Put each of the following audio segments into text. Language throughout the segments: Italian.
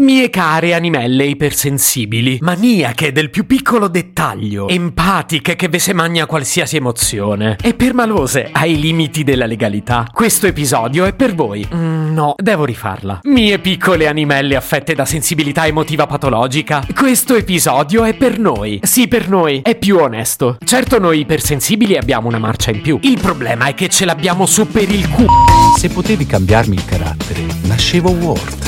Mie care animelle ipersensibili, maniache del più piccolo dettaglio, empatiche che ve se magna qualsiasi emozione e permalose ai limiti della legalità, questo episodio è per voi. Mm, no, devo rifarla. Mie piccole animelle affette da sensibilità emotiva patologica, questo episodio è per noi. Sì, per noi, è più onesto. Certo noi ipersensibili abbiamo una marcia in più. Il problema è che ce l'abbiamo su per il culo. Se potevi cambiarmi il carattere, nascevo Ward.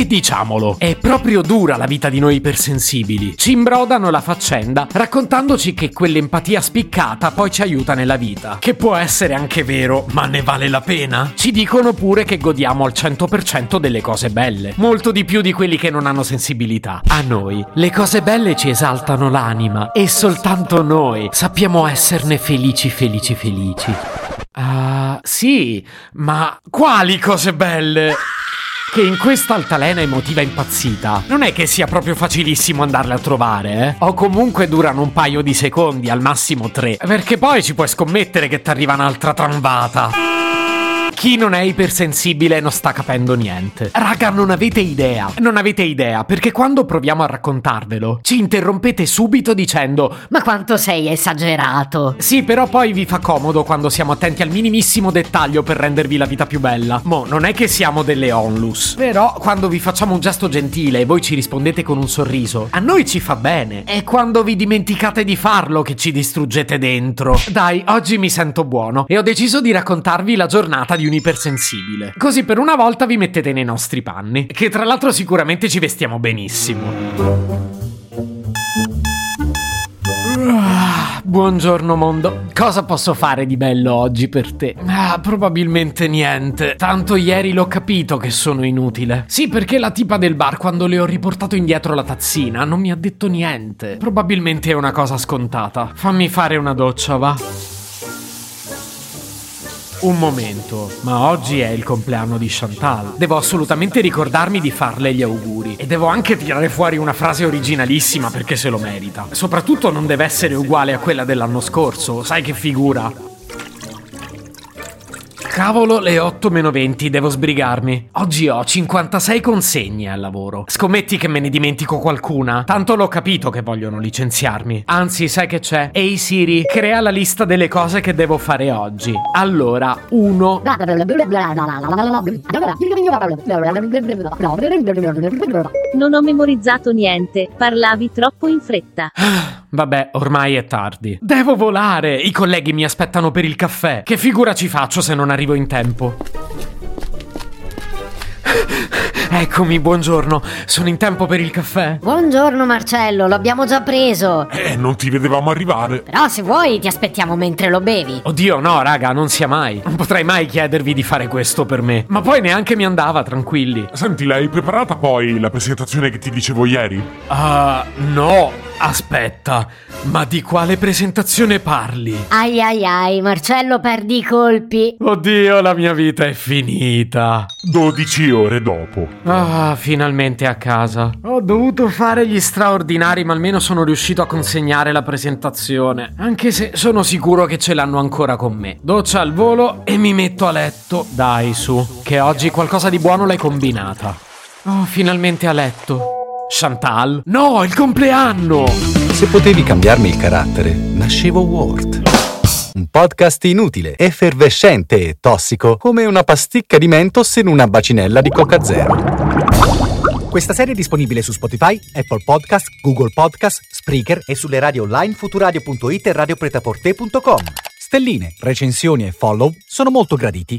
E diciamolo, è proprio dura la vita di noi ipersensibili. Ci imbrodano la faccenda raccontandoci che quell'empatia spiccata poi ci aiuta nella vita. Che può essere anche vero, ma ne vale la pena? Ci dicono pure che godiamo al 100% delle cose belle, molto di più di quelli che non hanno sensibilità. A noi, le cose belle ci esaltano l'anima e soltanto noi sappiamo esserne felici, felici, felici. Ah, sì, ma quali cose belle? Che in questa altalena emotiva impazzita non è che sia proprio facilissimo andarle a trovare, eh? O comunque durano un paio di secondi, al massimo tre. Perché poi ci puoi scommettere che ti arriva un'altra trambata. Chi non è ipersensibile non sta capendo niente. Raga, non avete idea. Non avete idea, perché quando proviamo a raccontarvelo, ci interrompete subito dicendo Ma quanto sei esagerato! Sì, però poi vi fa comodo quando siamo attenti al minimissimo dettaglio per rendervi la vita più bella. Mo, non è che siamo delle onlus. Però, quando vi facciamo un gesto gentile e voi ci rispondete con un sorriso, a noi ci fa bene. È quando vi dimenticate di farlo che ci distruggete dentro. Dai, oggi mi sento buono e ho deciso di raccontarvi la giornata di un ipersensibile. Così per una volta vi mettete nei nostri panni, che tra l'altro sicuramente ci vestiamo benissimo. Ah, Buongiorno mondo, cosa posso fare di bello oggi per te? Ah, probabilmente niente. Tanto ieri l'ho capito che sono inutile. Sì, perché la tipa del bar quando le ho riportato indietro la tazzina non mi ha detto niente. Probabilmente è una cosa scontata. Fammi fare una doccia, va. Un momento, ma oggi è il compleanno di Chantal. Devo assolutamente ricordarmi di farle gli auguri. E devo anche tirare fuori una frase originalissima perché se lo merita. Soprattutto non deve essere uguale a quella dell'anno scorso, sai che figura. Cavolo, le 8 meno 20, devo sbrigarmi. Oggi ho 56 consegne al lavoro. Scommetti che me ne dimentico qualcuna? Tanto l'ho capito che vogliono licenziarmi. Anzi, sai che c'è? Ehi Siri, crea la lista delle cose che devo fare oggi. Allora, 1. Non ho memorizzato niente, parlavi troppo in fretta. Vabbè, ormai è tardi. Devo volare! I colleghi mi aspettano per il caffè. Che figura ci faccio se non arrivo in tempo? Eccomi, buongiorno. Sono in tempo per il caffè? Buongiorno Marcello, lo abbiamo già preso. Eh, non ti vedevamo arrivare. Però se vuoi ti aspettiamo mentre lo bevi. Oddio, no, raga, non sia mai. Non potrei mai chiedervi di fare questo per me. Ma poi neanche mi andava, tranquilli. Senti, l'hai preparata poi la presentazione che ti dicevo ieri? Ah, no. Aspetta, ma di quale presentazione parli? Ai ai ai, Marcello perdi i colpi. Oddio, la mia vita è finita. 12 ore dopo. Ah, finalmente a casa. Ho dovuto fare gli straordinari, ma almeno sono riuscito a consegnare la presentazione. Anche se sono sicuro che ce l'hanno ancora con me. Doccia al volo e mi metto a letto. Dai, su, che oggi qualcosa di buono l'hai combinata. Oh, finalmente a letto. Chantal? No, il compleanno! Se potevi cambiarmi il carattere, nascevo Ward. Un podcast inutile, effervescente e tossico, come una pasticca di mentos in una bacinella di Coca Zero. Questa serie è disponibile su Spotify, Apple Podcast, Google Podcast, Spreaker e sulle radio online futuradio.it e radiopretaporte.com. Stelline, recensioni e follow sono molto graditi.